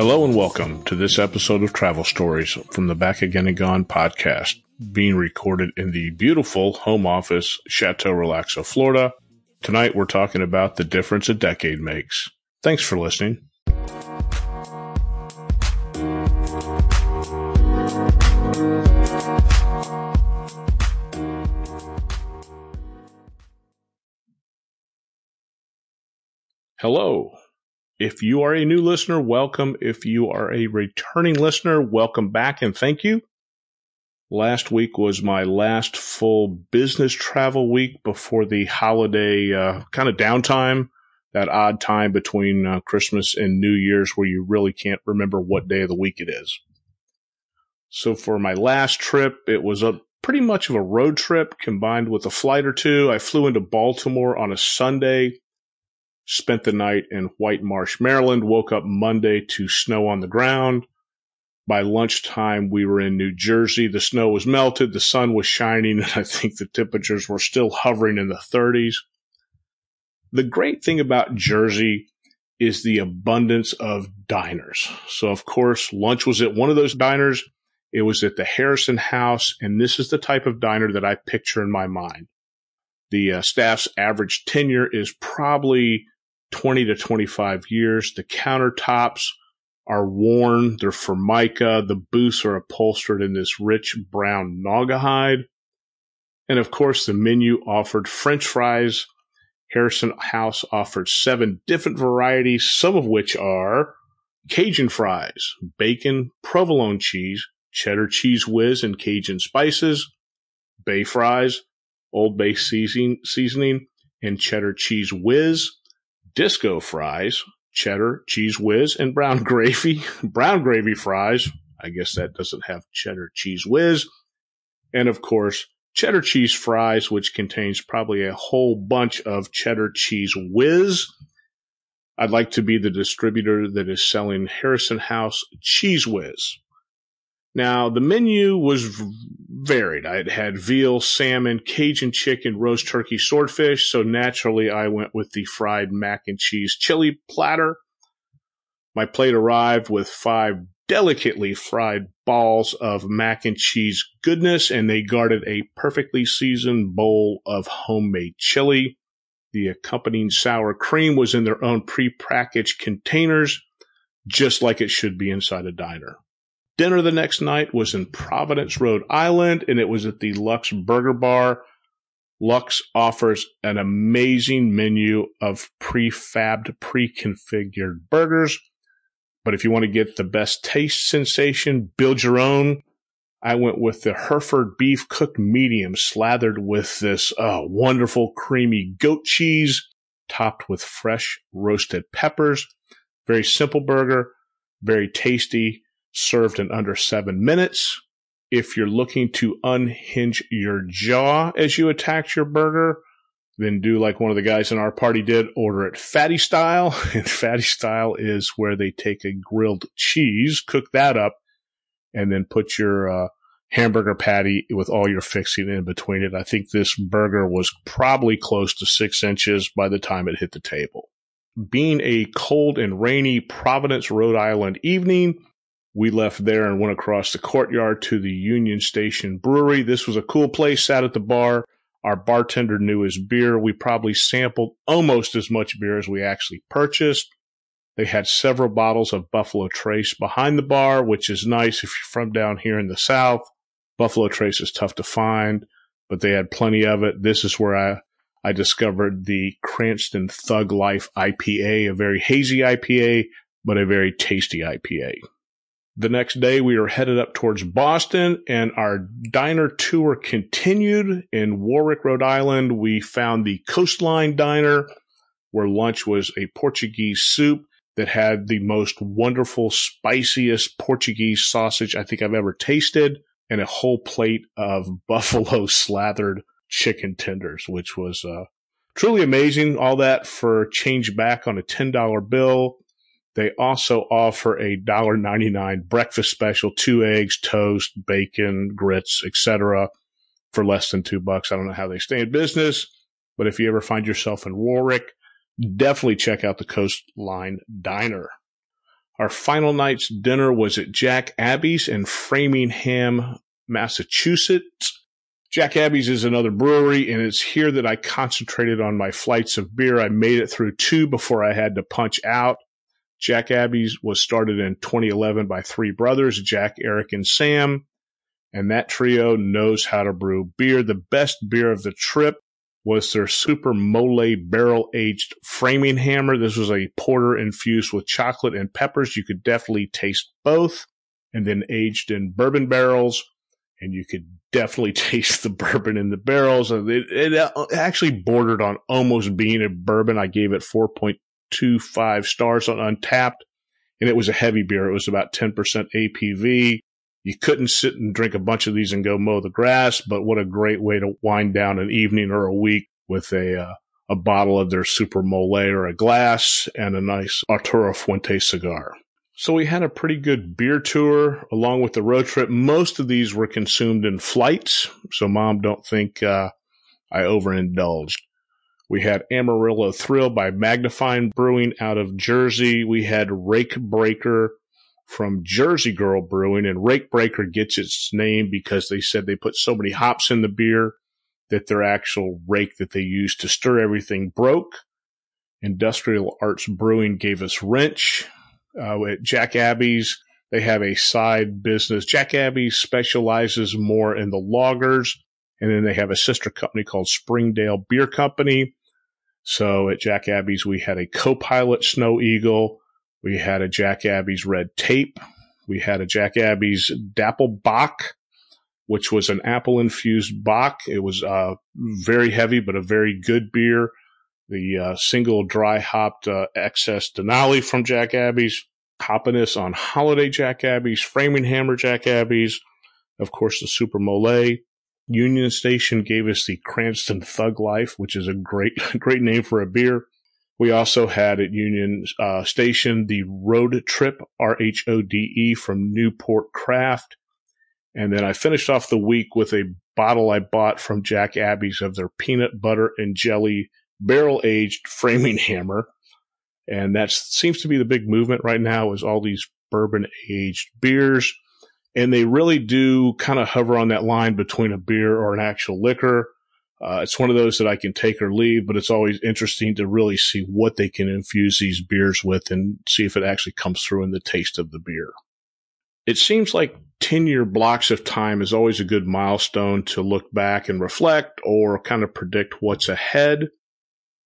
Hello and welcome to this episode of Travel Stories from the Back Again and Gone podcast, being recorded in the beautiful home office, Chateau Relaxo, Florida. Tonight we're talking about the difference a decade makes. Thanks for listening. Hello. If you are a new listener, welcome. If you are a returning listener, welcome back and thank you. Last week was my last full business travel week before the holiday uh, kind of downtime, that odd time between uh, Christmas and New Year's where you really can't remember what day of the week it is. So for my last trip, it was a pretty much of a road trip combined with a flight or two. I flew into Baltimore on a Sunday spent the night in White Marsh, Maryland, woke up Monday to snow on the ground. By lunchtime, we were in New Jersey. The snow was melted, the sun was shining, and I think the temperatures were still hovering in the 30s. The great thing about Jersey is the abundance of diners. So, of course, lunch was at one of those diners. It was at the Harrison House, and this is the type of diner that I picture in my mind. The uh, staff's average tenure is probably 20 to 25 years. The countertops are worn. They're formica. The booths are upholstered in this rich brown naugahyde. And of course, the menu offered French fries. Harrison House offered seven different varieties, some of which are Cajun fries, bacon, provolone cheese, cheddar cheese whiz and Cajun spices, bay fries, Old Bay seasoning, seasoning and cheddar cheese whiz, disco fries, cheddar, cheese whiz, and brown gravy. brown gravy fries. I guess that doesn't have cheddar cheese whiz. And of course, cheddar cheese fries, which contains probably a whole bunch of cheddar cheese whiz. I'd like to be the distributor that is selling Harrison House Cheese Whiz. Now, the menu was varied. I had veal, salmon, Cajun chicken, roast turkey, swordfish. So naturally, I went with the fried mac and cheese chili platter. My plate arrived with five delicately fried balls of mac and cheese goodness, and they guarded a perfectly seasoned bowl of homemade chili. The accompanying sour cream was in their own pre-packaged containers, just like it should be inside a diner. Dinner the next night was in Providence, Rhode Island, and it was at the Lux Burger Bar. Lux offers an amazing menu of prefabbed, pre-configured burgers. But if you want to get the best taste sensation, build your own. I went with the Hereford beef cooked medium slathered with this uh, wonderful creamy goat cheese topped with fresh roasted peppers. Very simple burger, very tasty served in under seven minutes. If you're looking to unhinge your jaw as you attack your burger, then do like one of the guys in our party did, order it fatty style. And fatty style is where they take a grilled cheese, cook that up, and then put your uh, hamburger patty with all your fixing in between it. I think this burger was probably close to six inches by the time it hit the table. Being a cold and rainy Providence, Rhode Island evening, we left there and went across the courtyard to the Union Station Brewery. This was a cool place, sat at the bar. Our bartender knew his beer. We probably sampled almost as much beer as we actually purchased. They had several bottles of Buffalo Trace behind the bar, which is nice if you're from down here in the South. Buffalo Trace is tough to find, but they had plenty of it. This is where I, I discovered the Cranston Thug Life IPA, a very hazy IPA, but a very tasty IPA. The next day, we were headed up towards Boston, and our diner tour continued in Warwick, Rhode Island. We found the Coastline Diner, where lunch was a Portuguese soup that had the most wonderful, spiciest Portuguese sausage I think I've ever tasted, and a whole plate of buffalo slathered chicken tenders, which was uh, truly amazing. All that for change back on a $10 bill. They also offer a $1.99 breakfast special, two eggs, toast, bacon, grits, etc. for less than two bucks. I don't know how they stay in business, but if you ever find yourself in Warwick, definitely check out the Coastline Diner. Our final night's dinner was at Jack Abbey's in Framingham, Massachusetts. Jack Abbey's is another brewery, and it's here that I concentrated on my flights of beer. I made it through two before I had to punch out. Jack Abbey's was started in 2011 by three brothers, Jack, Eric, and Sam. And that trio knows how to brew beer. The best beer of the trip was their Super Mole barrel aged Framinghammer. This was a porter infused with chocolate and peppers. You could definitely taste both and then aged in bourbon barrels and you could definitely taste the bourbon in the barrels. It, it uh, actually bordered on almost being a bourbon. I gave it 4.25 stars on Untappd, and it was a heavy beer. It was about 10% ABV. You couldn't sit and drink a bunch of these and go mow the grass, but what a great way to wind down an evening or a week with a uh, a bottle of their Super Mole or a glass and a nice Arturo Fuente cigar. So we had a pretty good beer tour along with the road trip. Most of these were consumed in flights, so mom don't think uh, I overindulged. We had Amarillo Thrill by Magnifying Brewing out of Jersey. We had Rake Breaker from Jersey Girl Brewing, and Rake Breaker gets its name because they said they put so many hops in the beer that their actual rake that they used to stir everything broke. Industrial Arts Brewing gave us Wrench uh, at Jack Abbey's. They have a side business. Jack Abbey specializes more in the lagers, and then they have a sister company called Springdale Beer Company. So at Jack Abbey's, we had a co-pilot Snow Eagle. We had a Jack Abbey's Red Tape. We had a Jack Abbey's Dapple Bock, which was an apple infused Bock. It was uh, very heavy, but a very good beer the uh, single dry hopped uh, excess Denali from Jack Abbey's, hoppiness on Holiday Jack Abbey's, Framinghammer Jack Abbey's, of course, the Super Mole. Union Station gave us the Cranston Thug Life, which is a great, great name for a beer. We also had at Union uh, Station the Rhode Trip, R H O D E, from Newport Craft. And then I finished off the week with a bottle I bought from Jack Abbey's of their peanut butter and jelly barrel aged framing hammer. And that seems to be the big movement right now is all these bourbon aged beers. And they really do kind of hover on that line between a beer or an actual liquor. Uh, it's one of those that I can take or leave, but it's always interesting to really see what they can infuse these beers with and see if it actually comes through in the taste of the beer. It seems like 10 year blocks of time is always a good milestone to look back and reflect or kind of predict what's ahead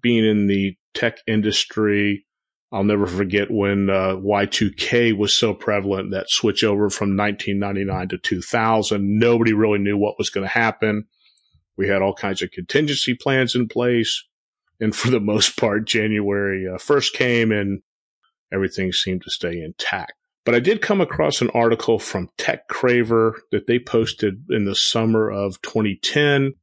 being in the tech industry, I'll never forget when uh, Y2K was so prevalent that switch over from 1999 to 2000. Nobody really knew what was going to happen. We had all kinds of contingency plans in place. And for the most part, January uh, first came and everything seemed to stay intact. But I did come across an article from Tech Craver that they posted in the summer of 2010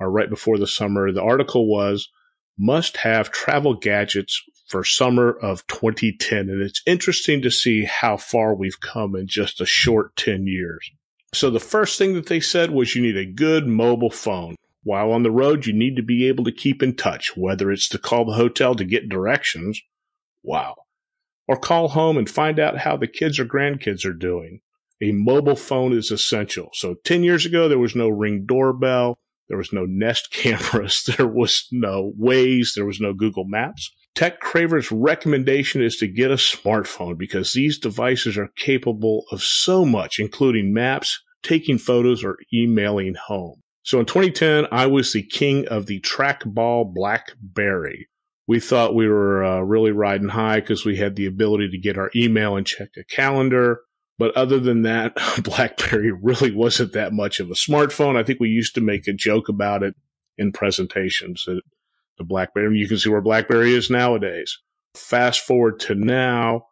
or right before the summer. The article was must have travel gadgets for summer of 2010. And it's interesting to see how far we've come in just a short 10 years. So the first thing that they said was you need a good mobile phone. While on the road, you need to be able to keep in touch, whether it's to call the hotel to get directions. Wow. Or call home and find out how the kids or grandkids are doing. A mobile phone is essential. So 10 years ago, there was no ring doorbell. There was no Nest cameras. There was no Waze. There was no Google Maps. Tech Craver's recommendation is to get a smartphone because these devices are capable of so much, including maps, taking photos, or emailing home. So in 2010, I was the king of the trackball Blackberry. We thought we were uh, really riding high because we had the ability to get our email and check a calendar. But other than that, BlackBerry really wasn't that much of a smartphone. I think we used to make a joke about it in presentations. That the BlackBerry, you can see where BlackBerry is nowadays. Fast forward to now,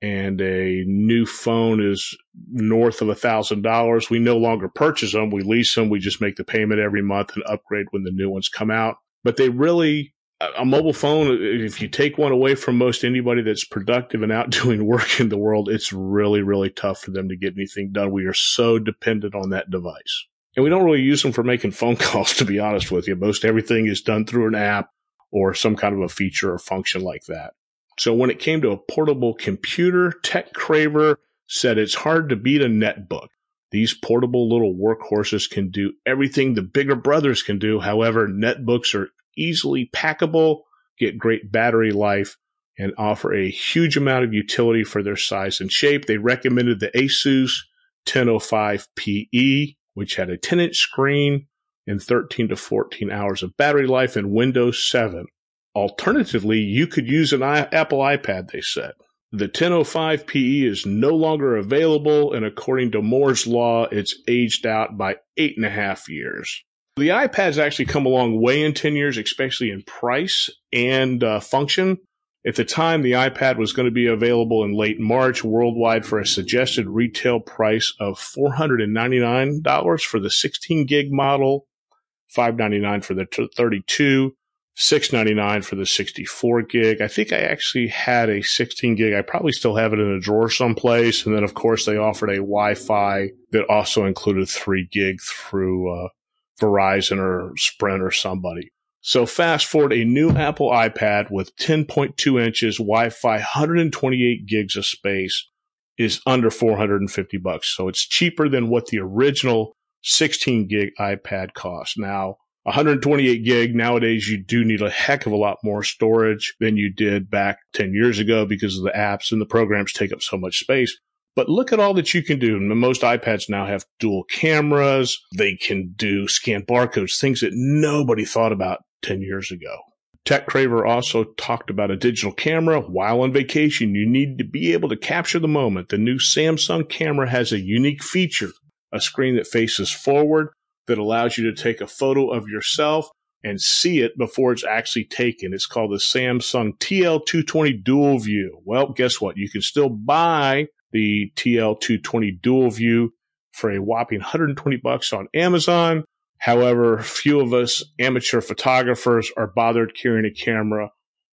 and a new phone is north of a thousand dollars. We no longer purchase them; we lease them. We just make the payment every month and upgrade when the new ones come out. But they really a mobile phone, if you take one away from most anybody that's productive and out doing work in the world, it's really, really tough for them to get anything done. We are so dependent on that device. And we don't really use them for making phone calls, to be honest with you. Most everything is done through an app or some kind of a feature or function like that. So when it came to a portable computer, Tech Craver said it's hard to beat a netbook. These portable little workhorses can do everything the bigger brothers can do. However, netbooks are easily packable, get great battery life, and offer a huge amount of utility for their size and shape. They recommended the Asus 1005PE, which had a 10 inch screen and 13 to 14 hours of battery life in Windows 7. Alternatively, you could use an Apple iPad, they said. The 1005PE is no longer available, and according to Moore's Law, it's aged out by eight and a half years. The iPad's actually come a long way in 10 years, especially in price and uh, function. At the time, the iPad was going to be available in late March worldwide for a suggested retail price of $499 for the 16 gig model, 599 for the 32, 699 for the 64 gig. I think I actually had a 16 gig. I probably still have it in a drawer someplace. And then, of course, they offered a Wi-Fi that also included 3 gig through uh, Verizon or Sprint or somebody. So fast forward a new Apple iPad with 10.2 inches, Wi-Fi, 128 gigs of space is under 450 bucks. So it's cheaper than what the original 16 gig iPad cost. Now, 128 gig nowadays, you do need a heck of a lot more storage than you did back 10 years ago because of the apps and the programs take up so much space. But look at all that you can do. Most iPads now have dual cameras. They can do scan barcodes, things that nobody thought about 10 years ago. Tech Craver also talked about a digital camera. While on vacation, you need to be able to capture the moment. The new Samsung camera has a unique feature, a screen that faces forward that allows you to take a photo of yourself and see it before it's actually taken. It's called the Samsung TL220 Dual View. Well, guess what? You can still buy the TL220 Dual View for a whopping 120 bucks on Amazon. However, few of us amateur photographers are bothered carrying a camera,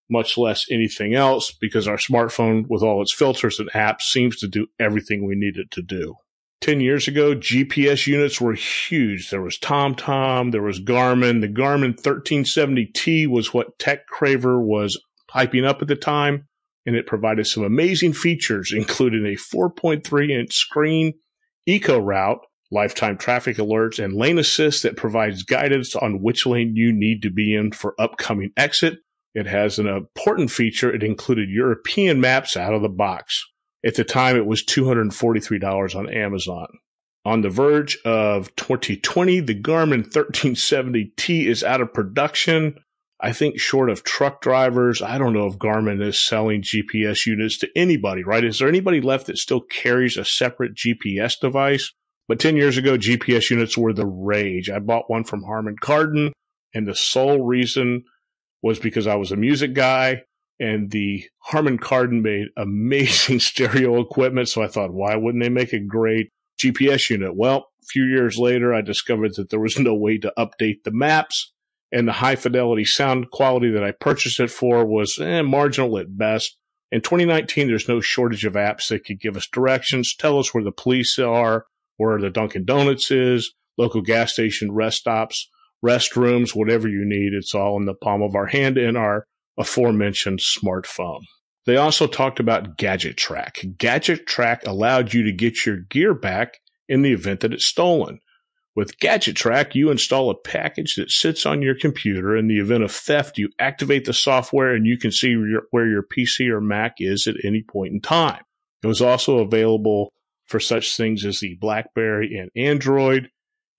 much less anything else, because our smartphone with all its filters and apps seems to do everything we need it to do. 10 years ago, GPS units were huge. There was TomTom, there was Garmin. The Garmin 1370T was what Tech Craver was hyping up at the time, and it provided some amazing features, including a 4.3 inch screen, eco route, lifetime traffic alerts, and lane assist that provides guidance on which lane you need to be in for upcoming exit. It has an important feature. It included European maps out of the box. At the time, it was $243 on Amazon. On the verge of 2020, the Garmin 1370T is out of production. I think short of truck drivers, I don't know if Garmin is selling GPS units to anybody, right? Is there anybody left that still carries a separate GPS device? But 10 years ago, GPS units were the rage. I bought one from Harman Kardon, and the sole reason was because I was a music guy, and the Harman Kardon made amazing stereo equipment. So I thought, why wouldn't they make a great GPS unit? Well, a few years later, I discovered that there was no way to update the maps, and the high fidelity sound quality that I purchased it for was eh, marginal at best. In 2019, there's no shortage of apps that could give us directions, tell us where the police are, where the Dunkin' Donuts is, local gas station, rest stops, restrooms, whatever you need. It's all in the palm of our hand in our aforementioned smartphone. They also talked about GadgetTrak. Gadget Track allowed you to get your gear back in the event that it's stolen. With GadgetTrak, you install a package that sits on your computer. In the event of theft, you activate the software and you can see where your PC or Mac is at any point in time. It was also available for such things as the BlackBerry and Android,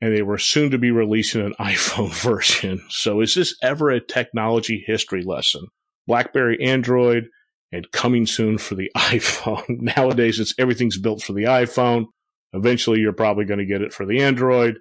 and they were soon to be releasing an iPhone version. So is this ever a technology history lesson? BlackBerry, Android, and coming soon for the iPhone. Nowadays, it's everything's built for the iPhone. Eventually, you're probably going to get it for the Android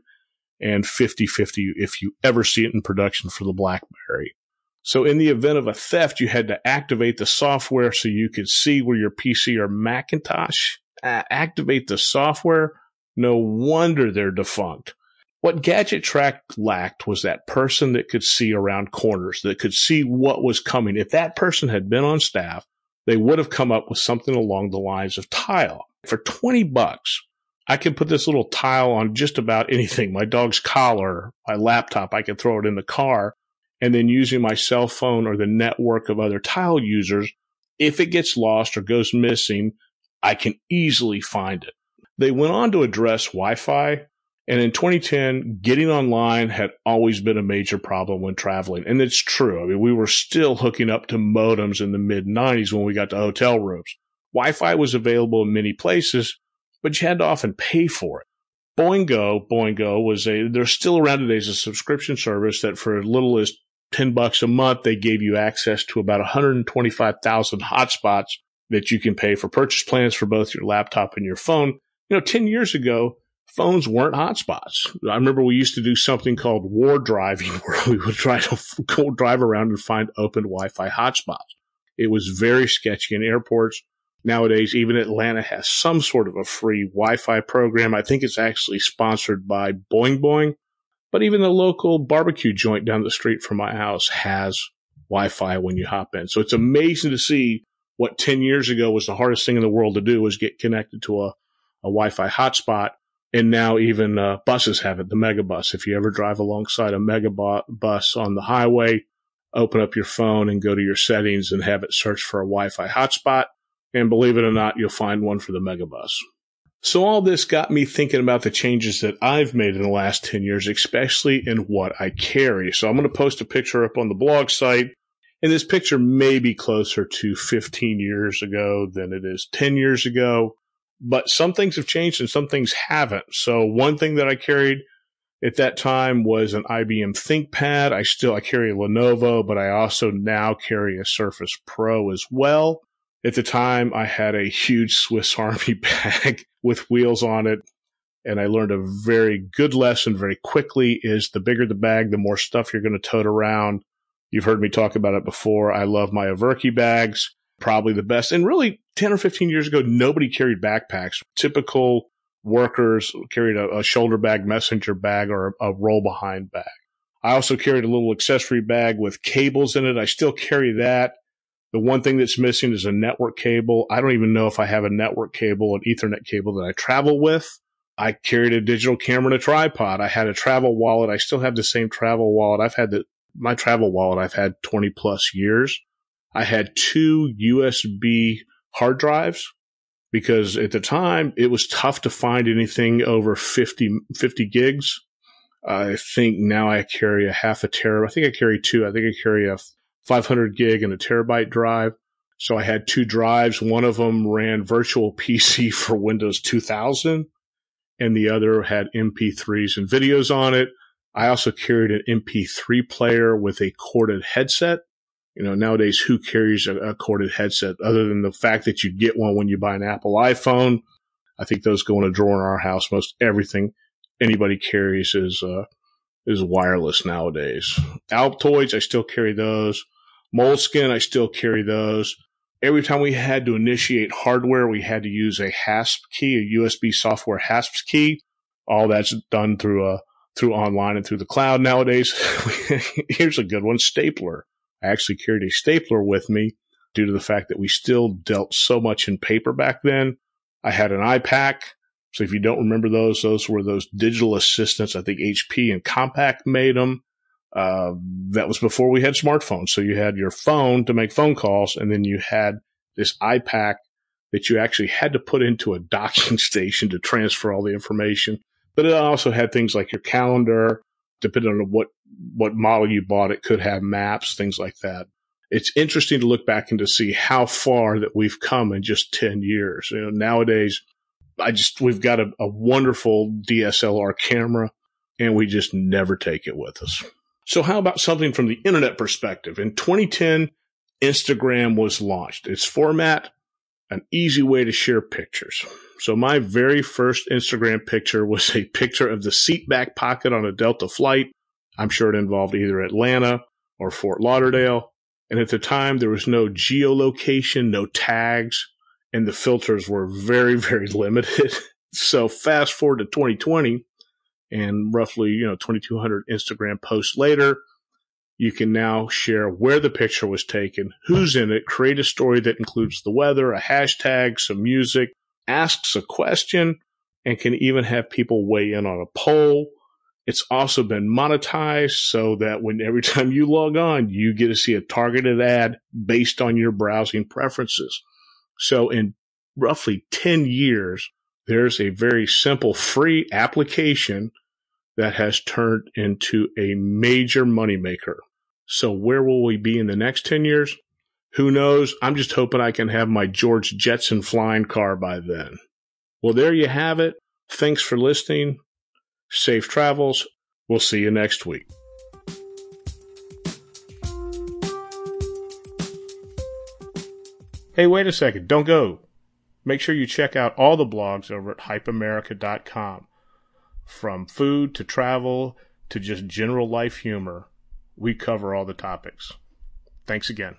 and 50 50 if you ever see it in production for the Blackberry. So, in the event of a theft, you had to activate the software so you could see where your PC or Macintosh uh, activate the software, no wonder they're defunct. What GadgetTrak lacked was that person that could see around corners, that could see what was coming. If that person had been on staff, they would have come up with something along the lines of tile. For 20 bucks, I can put this little tile on just about anything. My dog's collar, my laptop, I can throw it in the car. And then using my cell phone or the network of other tile users, if it gets lost or goes missing, I can easily find it. They went on to address Wi Fi. And in 2010, getting online had always been a major problem when traveling. And it's true. I mean, we were still hooking up to modems in the mid 90s when we got to hotel rooms. Wi Fi was available in many places, but you had to often pay for it. Boingo, Boingo was a, they're still around today as a subscription service that for as little as 10 bucks a month, they gave you access to about 125,000 hotspots that you can pay for purchase plans for both your laptop and your phone. You know, 10 years ago, phones weren't hotspots. I remember we used to do something called war driving where we would try to go drive around and find open Wi-Fi hotspots. It was very sketchy in airports. Nowadays, even Atlanta has some sort of a free Wi-Fi program. I think it's actually sponsored by Boing Boing, but even the local barbecue joint down the street from my house has Wi-Fi when you hop in. So it's amazing to see what 10 years ago was the hardest thing in the world to do was get connected to a, a Wi-Fi hotspot. And now even uh, buses have it, the megabus. If you ever drive alongside a megabus on the highway, open up your phone and go to your settings and have it search for a Wi-Fi hotspot and believe it or not, you'll find one for the megabus. So all this got me thinking about the changes that I've made in the last 10 years, especially in what I carry. So I'm going to post a picture up on the blog site. And this picture may be closer to 15 years ago than it is 10 years ago. But some things have changed and some things haven't. So one thing that I carried at that time was an IBM ThinkPad. I still, I carry a Lenovo, but I also now carry a Surface Pro as well. At the time, I had a huge Swiss Army bag with wheels on it. And I learned a very good lesson very quickly is the bigger the bag, the more stuff you're going to tote around. You've heard me talk about it before. I love my Averki bags, probably the best. And really 10 or 15 years ago, nobody carried backpacks. Typical workers carried a, a shoulder bag, messenger bag, or a, a roll behind bag. I also carried a little accessory bag with cables in it. I still carry that. The one thing that's missing is a network cable. I don't even know if I have a network cable, an ethernet cable that I travel with. I carried a digital camera and a tripod. I had a travel wallet. I still have the same travel wallet. I've had the, my travel wallet I've had 20 plus years. I had two USB hard drives because at the time it was tough to find anything over 50, 50 gigs. I think now I carry a half a terabyte. I think I carry two. I think I carry a 500 gig and a terabyte drive. So I had two drives. One of them ran virtual PC for Windows 2000 and the other had MP3s and videos on it. I also carried an MP3 player with a corded headset. You know, nowadays who carries a, a corded headset other than the fact that you get one when you buy an Apple iPhone? I think those go in a drawer in our house. Most everything anybody carries is, uh, is wireless nowadays. Altoids, I still carry those. Moleskin, I still carry those. Every time we had to initiate hardware, we had to use a HASP key, a USB software HASP key. All that's done through a through online and through the cloud nowadays. Here's a good one, stapler. I actually carried a stapler with me due to the fact that we still dealt so much in paper back then. I had an iPAQ. So if you don't remember those, those were those digital assistants. I think HP and Compaq made them. Uh, that was before we had smartphones. So you had your phone to make phone calls, and then you had this iPAQ that you actually had to put into a docking station to transfer all the information. But it also had things like your calendar, depending on what what model you bought. It could have maps, things like that. It's interesting to look back and to see how far that we've come in just ten years. You know, nowadays, I just we've got a, a wonderful DSLR camera, and we just never take it with us. So how about something from the internet perspective? In 2010, Instagram was launched. Its format, an easy way to share pictures. So my very first Instagram picture was a picture of the seat back pocket on a Delta flight. I'm sure it involved either Atlanta or Fort Lauderdale. And at the time, there was no geolocation, no tags, and the filters were very, very limited. so fast forward to 2020, and roughly, you know, 2200 Instagram posts later, you can now share where the picture was taken, who's in it, create a story that includes the weather, a hashtag, some music, asks a question, and can even have people weigh in on a poll. It's also been monetized so that when every time you log on, you get to see a targeted ad based on your browsing preferences. So in roughly 10 years, there's a very simple free application that has turned into a major moneymaker. So where will we be in the next 10 years? Who knows? I'm just hoping I can have my George Jetson flying car by then. Well, there you have it. Thanks for listening. Safe travels. We'll see you next week. Hey, wait a second. Don't go. Make sure you check out all the blogs over at hypeamerica.com. From food to travel to just general life humor, we cover all the topics. Thanks again.